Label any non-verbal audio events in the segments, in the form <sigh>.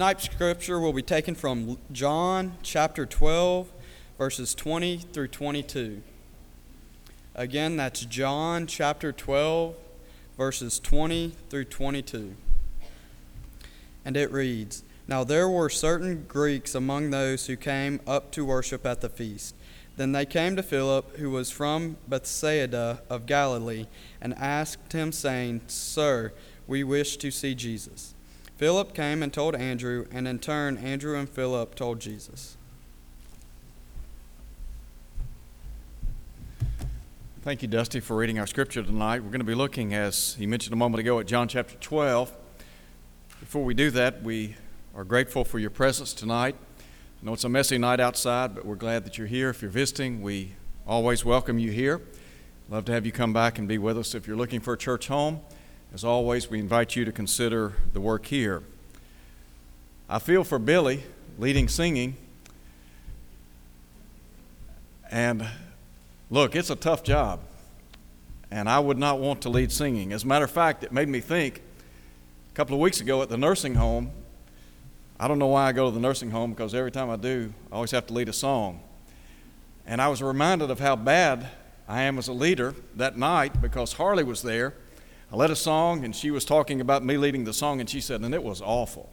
Tonight's scripture will be taken from John chapter 12, verses 20 through 22. Again, that's John chapter 12, verses 20 through 22. And it reads Now there were certain Greeks among those who came up to worship at the feast. Then they came to Philip, who was from Bethsaida of Galilee, and asked him, saying, Sir, we wish to see Jesus. Philip came and told Andrew, and in turn, Andrew and Philip told Jesus. Thank you, Dusty, for reading our scripture tonight. We're going to be looking, as he mentioned a moment ago, at John chapter 12. Before we do that, we are grateful for your presence tonight. I know it's a messy night outside, but we're glad that you're here. If you're visiting, we always welcome you here. Love to have you come back and be with us if you're looking for a church home. As always, we invite you to consider the work here. I feel for Billy leading singing. And look, it's a tough job. And I would not want to lead singing. As a matter of fact, it made me think a couple of weeks ago at the nursing home. I don't know why I go to the nursing home because every time I do, I always have to lead a song. And I was reminded of how bad I am as a leader that night because Harley was there I led a song, and she was talking about me leading the song, and she said, and it was awful.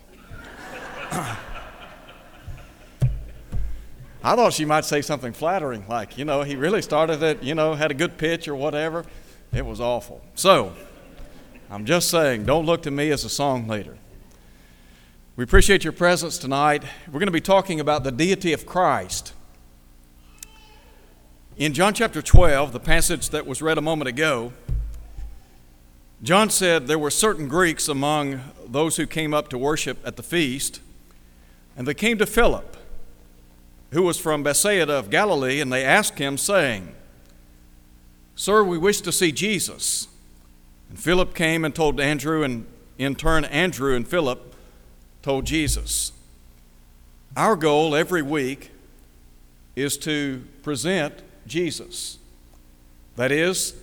<laughs> I thought she might say something flattering, like, you know, he really started it, you know, had a good pitch or whatever. It was awful. So, I'm just saying, don't look to me as a song leader. We appreciate your presence tonight. We're going to be talking about the deity of Christ. In John chapter 12, the passage that was read a moment ago, John said there were certain Greeks among those who came up to worship at the feast, and they came to Philip, who was from Bethsaida of Galilee, and they asked him, saying, Sir, we wish to see Jesus. And Philip came and told Andrew, and in turn, Andrew and Philip told Jesus. Our goal every week is to present Jesus. That is,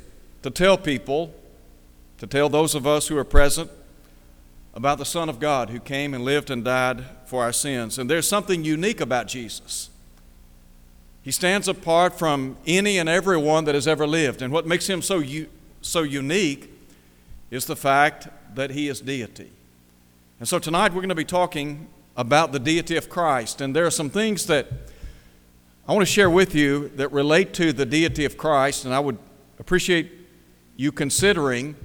to tell people to tell those of us who are present about the Son of God who came and lived and died for our sins. And there's something unique about Jesus. He stands apart from any and everyone that has ever lived. And what makes him so, u- so unique is the fact that he is deity. And so tonight we're going to be talking about the deity of Christ. And there are some things that I want to share with you that relate to the deity of Christ. And I would appreciate you considering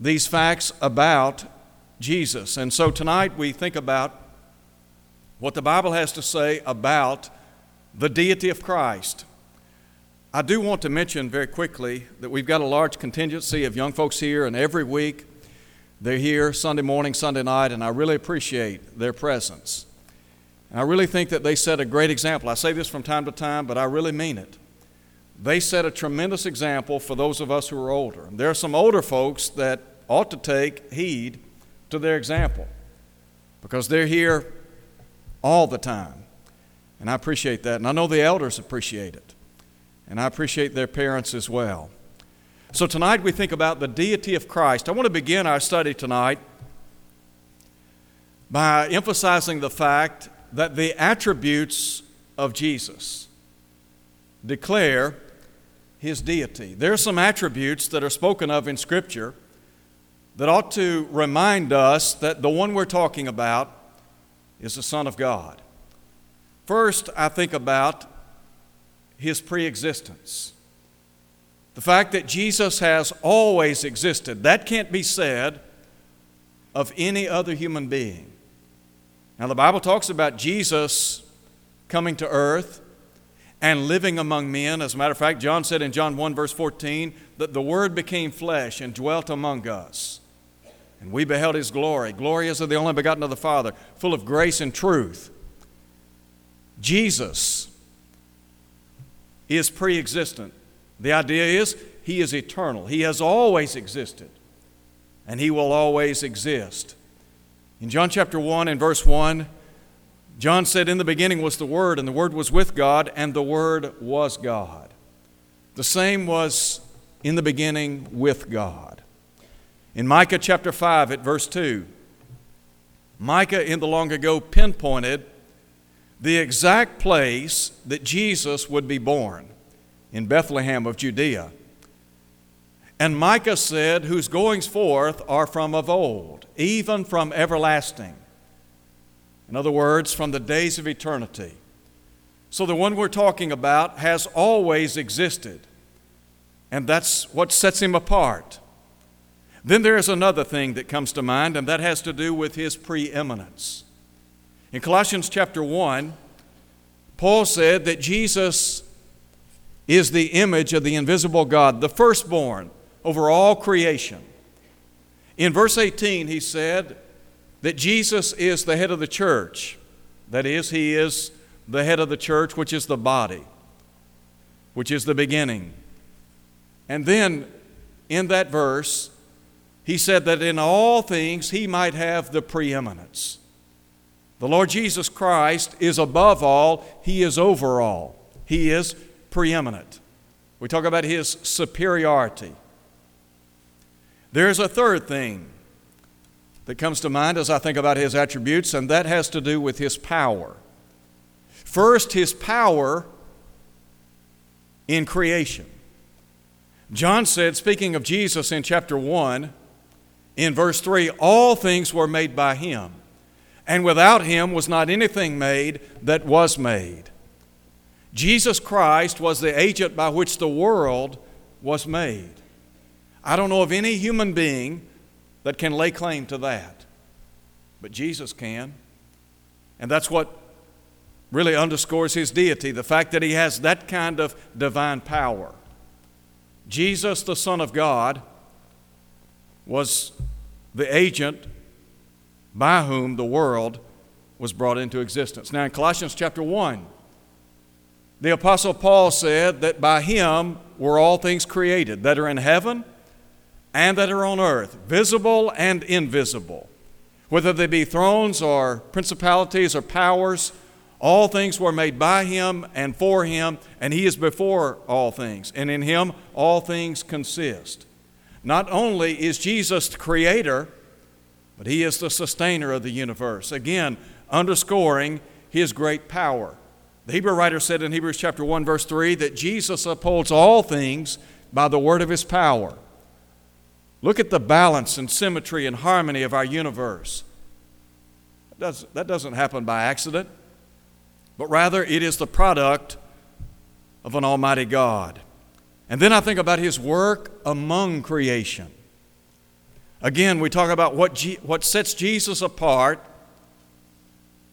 these facts about Jesus. And so tonight we think about what the Bible has to say about the deity of Christ. I do want to mention very quickly that we've got a large contingency of young folks here, and every week they're here Sunday morning, Sunday night, and I really appreciate their presence. And I really think that they set a great example. I say this from time to time, but I really mean it. They set a tremendous example for those of us who are older. There are some older folks that ought to take heed to their example because they're here all the time. And I appreciate that. And I know the elders appreciate it. And I appreciate their parents as well. So tonight we think about the deity of Christ. I want to begin our study tonight by emphasizing the fact that the attributes of Jesus declare his deity. There are some attributes that are spoken of in Scripture that ought to remind us that the one we're talking about is the Son of God. First, I think about his preexistence. The fact that Jesus has always existed, that can't be said of any other human being. Now, the Bible talks about Jesus coming to earth and living among men. As a matter of fact, John said in John 1, verse 14, that the Word became flesh and dwelt among us. And we beheld his glory, glory of the only begotten of the Father, full of grace and truth. Jesus is pre existent. The idea is he is eternal, he has always existed, and he will always exist. In John chapter 1 and verse 1, John said, In the beginning was the Word, and the Word was with God, and the Word was God. The same was in the beginning with God. In Micah chapter 5 at verse 2, Micah in the long ago pinpointed the exact place that Jesus would be born in Bethlehem of Judea. And Micah said, Whose goings forth are from of old, even from everlasting. In other words, from the days of eternity. So the one we're talking about has always existed. And that's what sets him apart. Then there is another thing that comes to mind, and that has to do with his preeminence. In Colossians chapter 1, Paul said that Jesus is the image of the invisible God, the firstborn over all creation. In verse 18, he said that Jesus is the head of the church. That is, he is the head of the church, which is the body, which is the beginning. And then in that verse, he said that in all things he might have the preeminence. The Lord Jesus Christ is above all, he is over all, he is preeminent. We talk about his superiority. There's a third thing that comes to mind as I think about his attributes, and that has to do with his power. First, his power in creation. John said, speaking of Jesus in chapter 1, in verse 3, all things were made by him, and without him was not anything made that was made. Jesus Christ was the agent by which the world was made. I don't know of any human being that can lay claim to that, but Jesus can. And that's what really underscores his deity the fact that he has that kind of divine power. Jesus, the Son of God, was the agent by whom the world was brought into existence. Now, in Colossians chapter 1, the Apostle Paul said that by him were all things created that are in heaven and that are on earth, visible and invisible. Whether they be thrones or principalities or powers, all things were made by him and for him, and he is before all things, and in him all things consist. Not only is Jesus the creator, but he is the sustainer of the universe. Again, underscoring his great power. The Hebrew writer said in Hebrews chapter 1 verse 3 that Jesus upholds all things by the word of his power. Look at the balance and symmetry and harmony of our universe. That, does, that doesn't happen by accident, but rather it is the product of an almighty God. And then I think about his work among creation. Again, we talk about what, what sets Jesus apart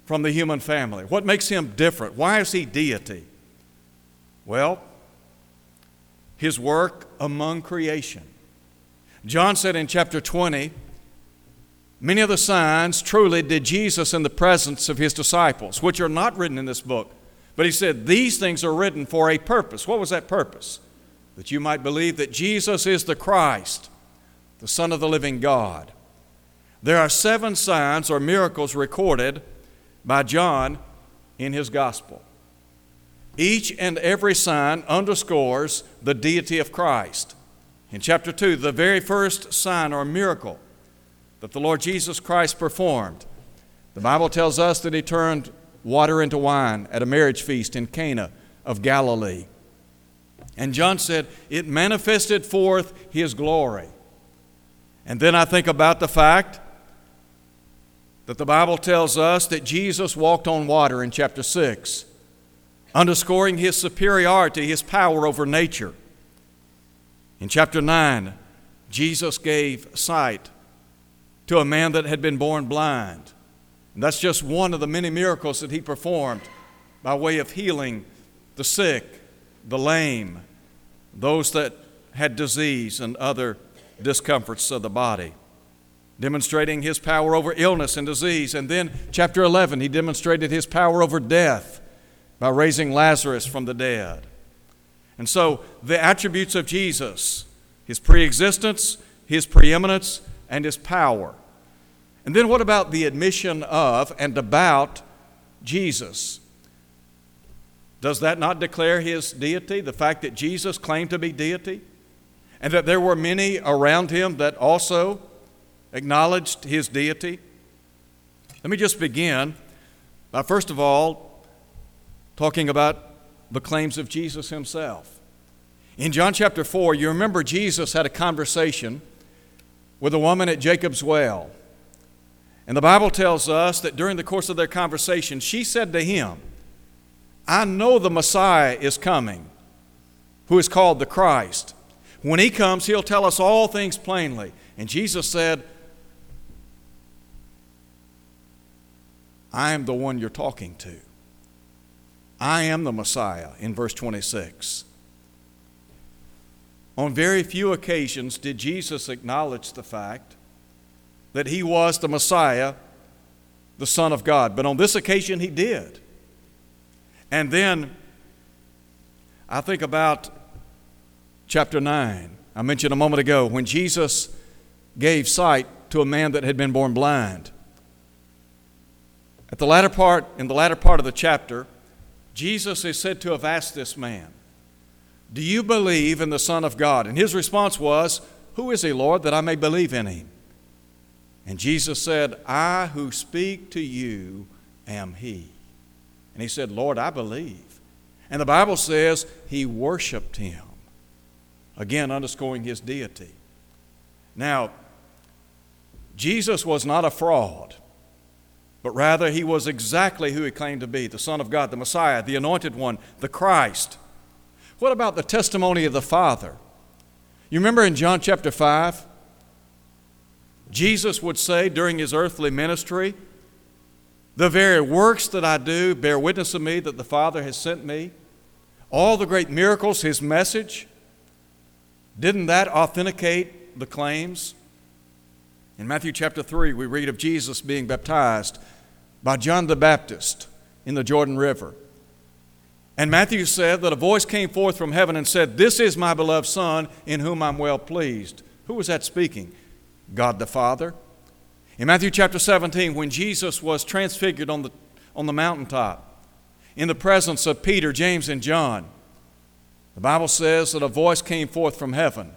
from the human family. What makes him different? Why is he deity? Well, his work among creation. John said in chapter 20, Many of the signs truly did Jesus in the presence of his disciples, which are not written in this book. But he said, These things are written for a purpose. What was that purpose? That you might believe that Jesus is the Christ, the Son of the living God. There are seven signs or miracles recorded by John in his gospel. Each and every sign underscores the deity of Christ. In chapter 2, the very first sign or miracle that the Lord Jesus Christ performed, the Bible tells us that he turned water into wine at a marriage feast in Cana of Galilee. And John said, it manifested forth his glory. And then I think about the fact that the Bible tells us that Jesus walked on water in chapter 6, underscoring his superiority, his power over nature. In chapter 9, Jesus gave sight to a man that had been born blind. And that's just one of the many miracles that he performed by way of healing the sick, the lame, those that had disease and other discomforts of the body demonstrating his power over illness and disease. And then, chapter 11, he demonstrated his power over death by raising Lazarus from the dead. And so, the attributes of Jesus his preexistence, his preeminence, and his power. And then, what about the admission of and about Jesus? Does that not declare his deity? The fact that Jesus claimed to be deity? And that there were many around him that also acknowledged his deity. Let me just begin by, first of all, talking about the claims of Jesus himself. In John chapter 4, you remember Jesus had a conversation with a woman at Jacob's well. And the Bible tells us that during the course of their conversation, she said to him, I know the Messiah is coming, who is called the Christ. When he comes, he'll tell us all things plainly. And Jesus said, I am the one you're talking to. I am the Messiah in verse 26. On very few occasions did Jesus acknowledge the fact that he was the Messiah, the Son of God. But on this occasion, he did. And then I think about chapter 9. I mentioned a moment ago when Jesus gave sight to a man that had been born blind. At the latter part, in the latter part of the chapter, Jesus is said to have asked this man, Do you believe in the Son of God? And his response was, Who is he, Lord, that I may believe in him? And Jesus said, I who speak to you am he. And he said, Lord, I believe. And the Bible says he worshiped him, again underscoring his deity. Now, Jesus was not a fraud, but rather he was exactly who he claimed to be the Son of God, the Messiah, the Anointed One, the Christ. What about the testimony of the Father? You remember in John chapter 5? Jesus would say during his earthly ministry, The very works that I do bear witness of me that the Father has sent me. All the great miracles, his message, didn't that authenticate the claims? In Matthew chapter 3, we read of Jesus being baptized by John the Baptist in the Jordan River. And Matthew said that a voice came forth from heaven and said, This is my beloved Son, in whom I'm well pleased. Who was that speaking? God the Father. In Matthew chapter 17, when Jesus was transfigured on the, on the mountaintop in the presence of Peter, James, and John, the Bible says that a voice came forth from heaven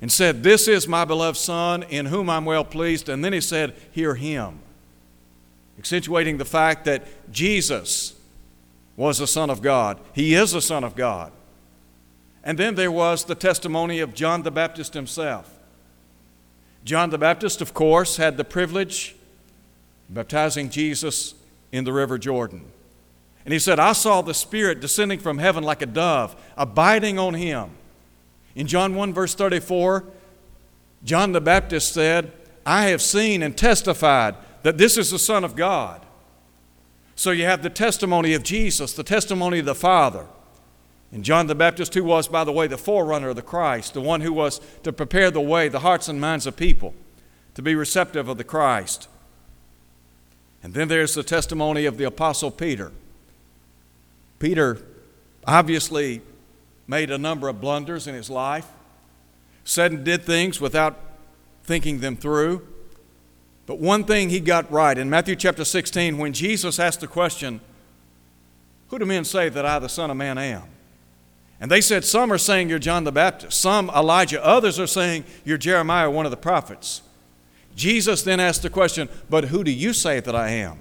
and said, This is my beloved Son, in whom I'm well pleased. And then he said, Hear him. Accentuating the fact that Jesus was the Son of God. He is the Son of God. And then there was the testimony of John the Baptist himself. John the Baptist, of course, had the privilege baptizing Jesus in the River Jordan. And he said, I saw the Spirit descending from heaven like a dove, abiding on him. In John 1, verse 34, John the Baptist said, I have seen and testified that this is the Son of God. So you have the testimony of Jesus, the testimony of the Father. And John the Baptist, who was, by the way, the forerunner of the Christ, the one who was to prepare the way, the hearts and minds of people to be receptive of the Christ. And then there's the testimony of the Apostle Peter. Peter obviously made a number of blunders in his life, said and did things without thinking them through. But one thing he got right in Matthew chapter 16, when Jesus asked the question, Who do men say that I, the Son of Man, am? And they said, Some are saying you're John the Baptist, some Elijah, others are saying you're Jeremiah, one of the prophets. Jesus then asked the question, But who do you say that I am?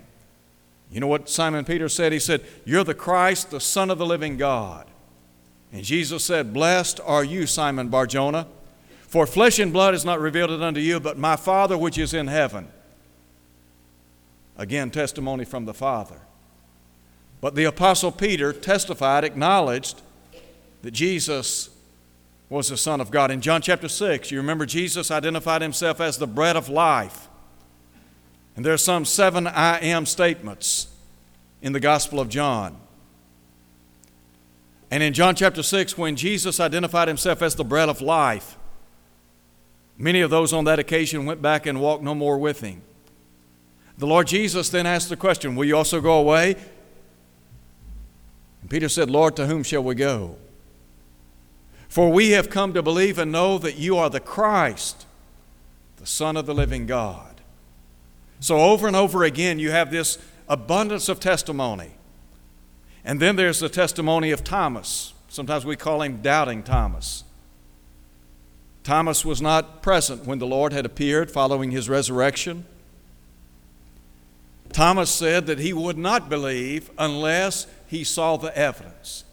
You know what Simon Peter said? He said, You're the Christ, the Son of the living God. And Jesus said, Blessed are you, Simon Barjona, for flesh and blood has not revealed it unto you, but my Father which is in heaven. Again, testimony from the Father. But the Apostle Peter testified, acknowledged that Jesus was the Son of God. In John chapter 6, you remember Jesus identified himself as the bread of life. And there are some seven I am statements in the Gospel of John. And in John chapter 6, when Jesus identified himself as the bread of life, many of those on that occasion went back and walked no more with him. The Lord Jesus then asked the question, Will you also go away? And Peter said, Lord, to whom shall we go? For we have come to believe and know that you are the Christ, the Son of the living God. So, over and over again, you have this abundance of testimony. And then there's the testimony of Thomas. Sometimes we call him Doubting Thomas. Thomas was not present when the Lord had appeared following his resurrection. Thomas said that he would not believe unless he saw the evidence.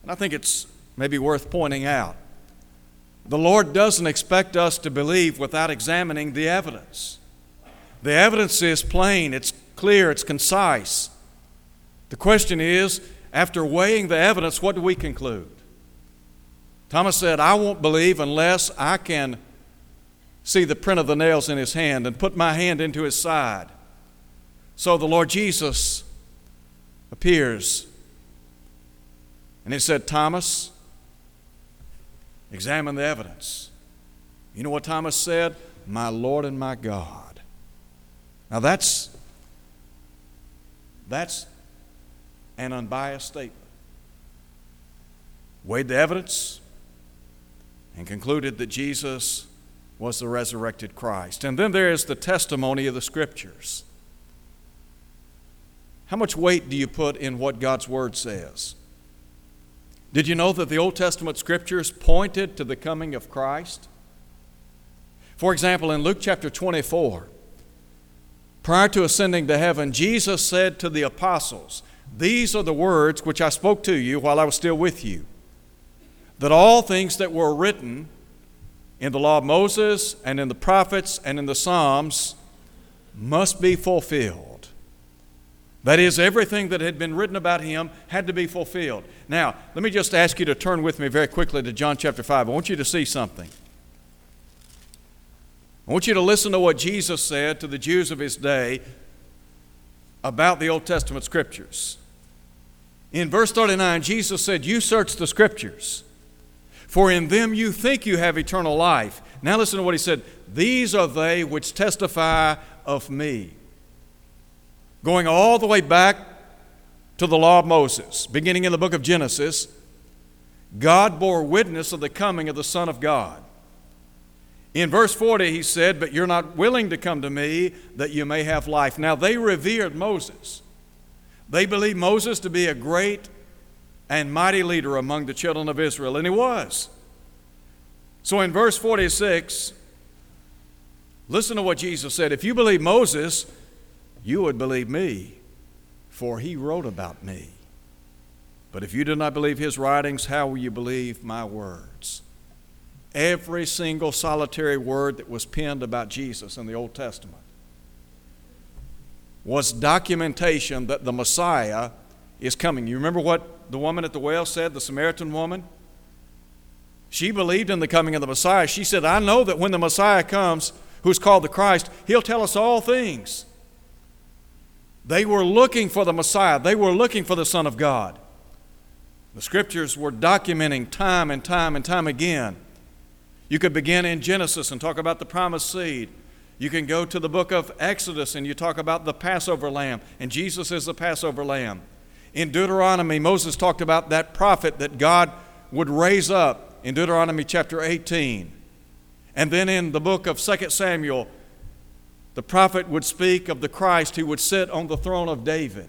And I think it's maybe worth pointing out. The Lord doesn't expect us to believe without examining the evidence. The evidence is plain, it's clear, it's concise. The question is after weighing the evidence, what do we conclude? Thomas said, I won't believe unless I can see the print of the nails in his hand and put my hand into his side. So the Lord Jesus appears and he said, Thomas, examine the evidence. You know what Thomas said? My Lord and my God. Now that's that's an unbiased statement. Weighed the evidence and concluded that Jesus was the resurrected Christ. And then there is the testimony of the Scriptures. How much weight do you put in what God's Word says? Did you know that the Old Testament Scriptures pointed to the coming of Christ? For example, in Luke chapter 24, prior to ascending to heaven, Jesus said to the apostles, These are the words which I spoke to you while I was still with you, that all things that were written in the law of Moses and in the prophets and in the Psalms must be fulfilled. That is, everything that had been written about him had to be fulfilled. Now, let me just ask you to turn with me very quickly to John chapter 5. I want you to see something. I want you to listen to what Jesus said to the Jews of his day about the Old Testament scriptures. In verse 39, Jesus said, You search the scriptures for in them you think you have eternal life. Now listen to what he said These are they which testify of me. Going all the way back to the law of Moses, beginning in the book of Genesis, God bore witness of the coming of the Son of God. In verse 40, he said, But you're not willing to come to me that you may have life. Now, they revered Moses. They believed Moses to be a great and mighty leader among the children of Israel, and he was. So in verse 46, listen to what Jesus said If you believe Moses, you would believe me, for he wrote about me. But if you do not believe his writings, how will you believe my words? Every single solitary word that was penned about Jesus in the Old Testament was documentation that the Messiah is coming. You remember what the woman at the well said, the Samaritan woman? She believed in the coming of the Messiah. She said, I know that when the Messiah comes, who's called the Christ, he'll tell us all things. They were looking for the Messiah, they were looking for the Son of God. The scriptures were documenting time and time and time again. You could begin in Genesis and talk about the promised seed. You can go to the book of Exodus and you talk about the Passover lamb, and Jesus is the Passover lamb. In Deuteronomy, Moses talked about that prophet that God would raise up in Deuteronomy chapter 18. And then in the book of 2 Samuel, the prophet would speak of the Christ who would sit on the throne of David.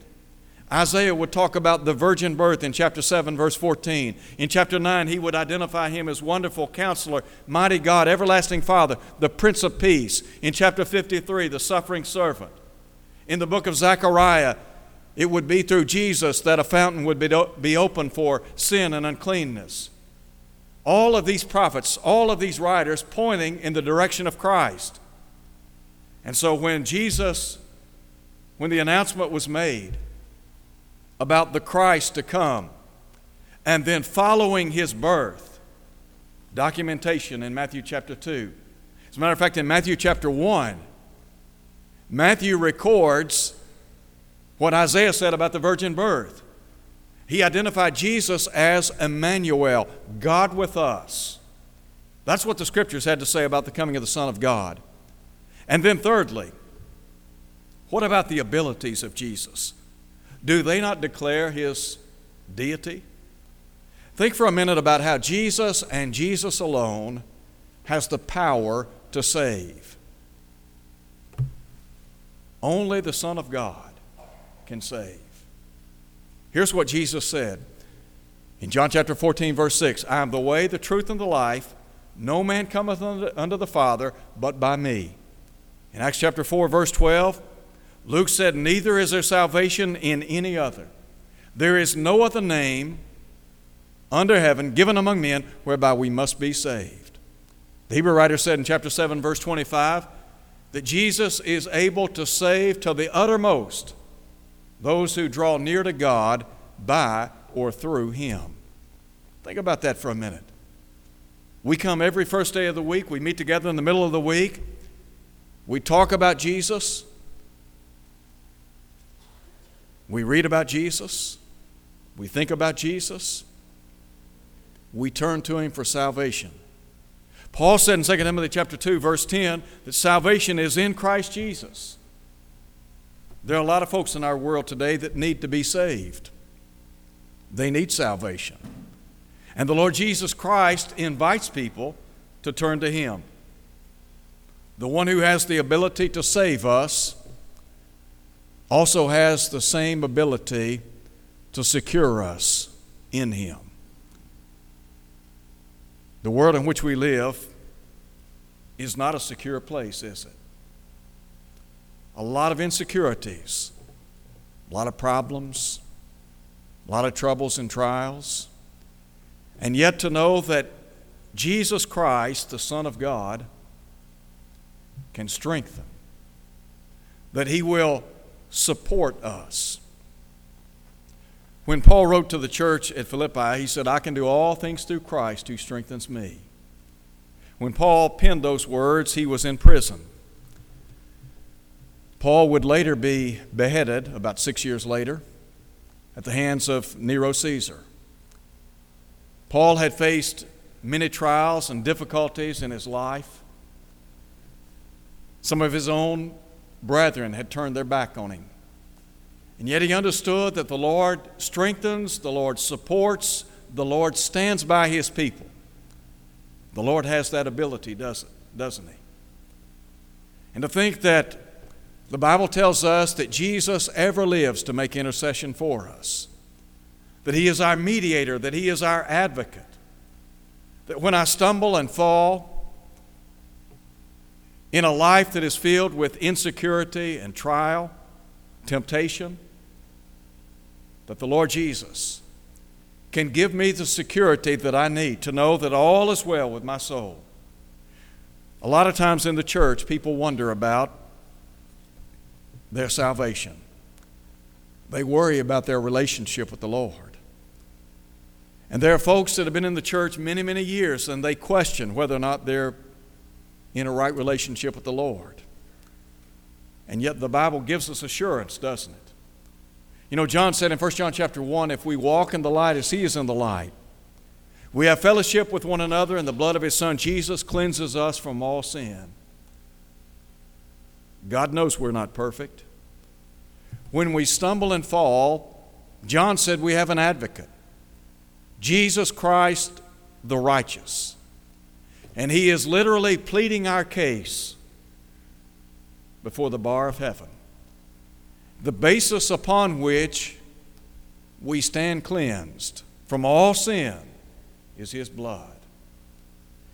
Isaiah would talk about the virgin birth in chapter 7, verse 14. In chapter 9, he would identify him as wonderful counselor, mighty God, everlasting Father, the Prince of Peace. In chapter 53, the suffering servant. In the book of Zechariah, it would be through Jesus that a fountain would be be open for sin and uncleanness. All of these prophets, all of these writers pointing in the direction of Christ. And so when Jesus, when the announcement was made about the Christ to come, and then following his birth, documentation in Matthew chapter 2. As a matter of fact, in Matthew chapter 1, Matthew records what Isaiah said about the virgin birth. He identified Jesus as Emmanuel, God with us. That's what the scriptures had to say about the coming of the Son of God. And then, thirdly, what about the abilities of Jesus? Do they not declare his deity? Think for a minute about how Jesus and Jesus alone has the power to save. Only the Son of God can save. Here's what Jesus said in John chapter 14, verse 6 I am the way, the truth, and the life. No man cometh unto the Father but by me. In Acts chapter 4, verse 12, Luke said, Neither is there salvation in any other. There is no other name under heaven given among men whereby we must be saved. The Hebrew writer said in chapter 7, verse 25, that Jesus is able to save to the uttermost those who draw near to God by or through Him. Think about that for a minute. We come every first day of the week, we meet together in the middle of the week, we talk about Jesus, we read about Jesus, we think about Jesus, we turn to Him for salvation. Paul said in 2 Timothy chapter 2 verse 10 that salvation is in Christ Jesus. There are a lot of folks in our world today that need to be saved. They need salvation. And the Lord Jesus Christ invites people to turn to him. The one who has the ability to save us also has the same ability to secure us in him. The world in which we live is not a secure place, is it? A lot of insecurities, a lot of problems, a lot of troubles and trials. And yet to know that Jesus Christ, the Son of God, can strengthen, that He will support us. When Paul wrote to the church at Philippi, he said, I can do all things through Christ who strengthens me. When Paul penned those words, he was in prison. Paul would later be beheaded about six years later at the hands of Nero Caesar. Paul had faced many trials and difficulties in his life. Some of his own brethren had turned their back on him. And yet he understood that the Lord strengthens, the Lord supports, the Lord stands by his people. The Lord has that ability, doesn't, doesn't he? And to think that the Bible tells us that Jesus ever lives to make intercession for us, that he is our mediator, that he is our advocate, that when I stumble and fall in a life that is filled with insecurity and trial, temptation, that the Lord Jesus can give me the security that I need to know that all is well with my soul. A lot of times in the church, people wonder about their salvation. They worry about their relationship with the Lord. And there are folks that have been in the church many, many years and they question whether or not they're in a right relationship with the Lord. And yet the Bible gives us assurance, doesn't it? You know, John said in 1 John chapter 1 if we walk in the light as he is in the light, we have fellowship with one another, and the blood of his son Jesus cleanses us from all sin. God knows we're not perfect. When we stumble and fall, John said we have an advocate Jesus Christ the righteous. And he is literally pleading our case before the bar of heaven the basis upon which we stand cleansed from all sin is his blood.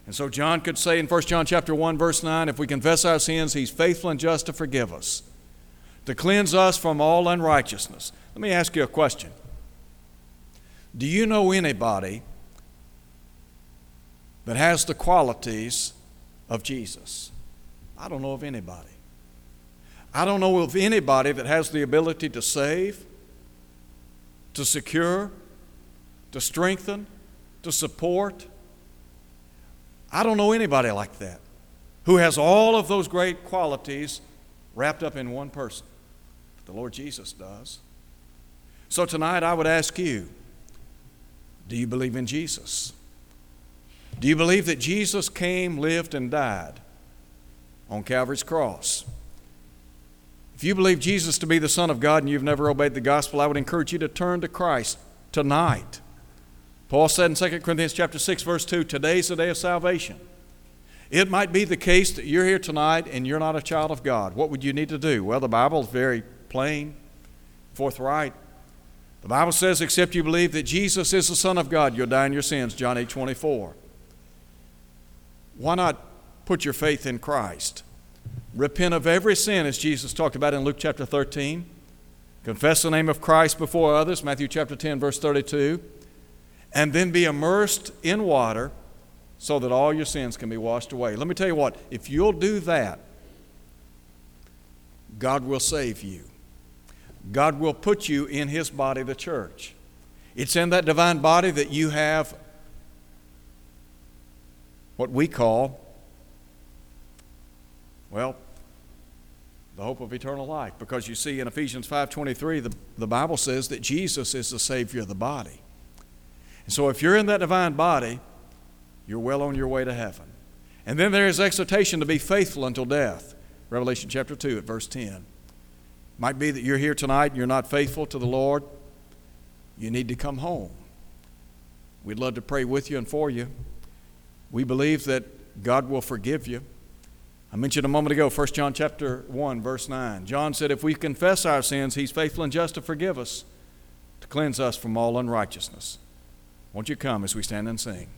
And so John could say in 1 John chapter 1 verse 9 if we confess our sins he's faithful and just to forgive us to cleanse us from all unrighteousness. Let me ask you a question. Do you know anybody that has the qualities of Jesus? I don't know of anybody. I don't know of anybody that has the ability to save, to secure, to strengthen, to support. I don't know anybody like that who has all of those great qualities wrapped up in one person. But the Lord Jesus does. So tonight I would ask you do you believe in Jesus? Do you believe that Jesus came, lived, and died on Calvary's cross? If you believe Jesus to be the Son of God and you've never obeyed the gospel, I would encourage you to turn to Christ tonight. Paul said in 2 Corinthians chapter 6 verse 2, today's the day of salvation. It might be the case that you're here tonight and you're not a child of God. What would you need to do? Well, the Bible is very plain, forthright. The Bible says, except you believe that Jesus is the Son of God, you'll die in your sins, John 8 24. Why not put your faith in Christ? repent of every sin, as Jesus talked about in Luke chapter 13, confess the name of Christ before others, Matthew chapter 10, verse 32, and then be immersed in water so that all your sins can be washed away. Let me tell you what, if you'll do that, God will save you. God will put you in His body, the church. It's in that divine body that you have what we call, well, the hope of eternal life. Because you see in Ephesians 5.23, the, the Bible says that Jesus is the Savior of the body. And so if you're in that divine body, you're well on your way to heaven. And then there is exhortation to be faithful until death. Revelation chapter 2 at verse 10. Might be that you're here tonight and you're not faithful to the Lord. You need to come home. We'd love to pray with you and for you. We believe that God will forgive you. I mentioned a moment ago 1 John chapter 1 verse 9. John said if we confess our sins, he's faithful and just to forgive us, to cleanse us from all unrighteousness. Won't you come as we stand and sing?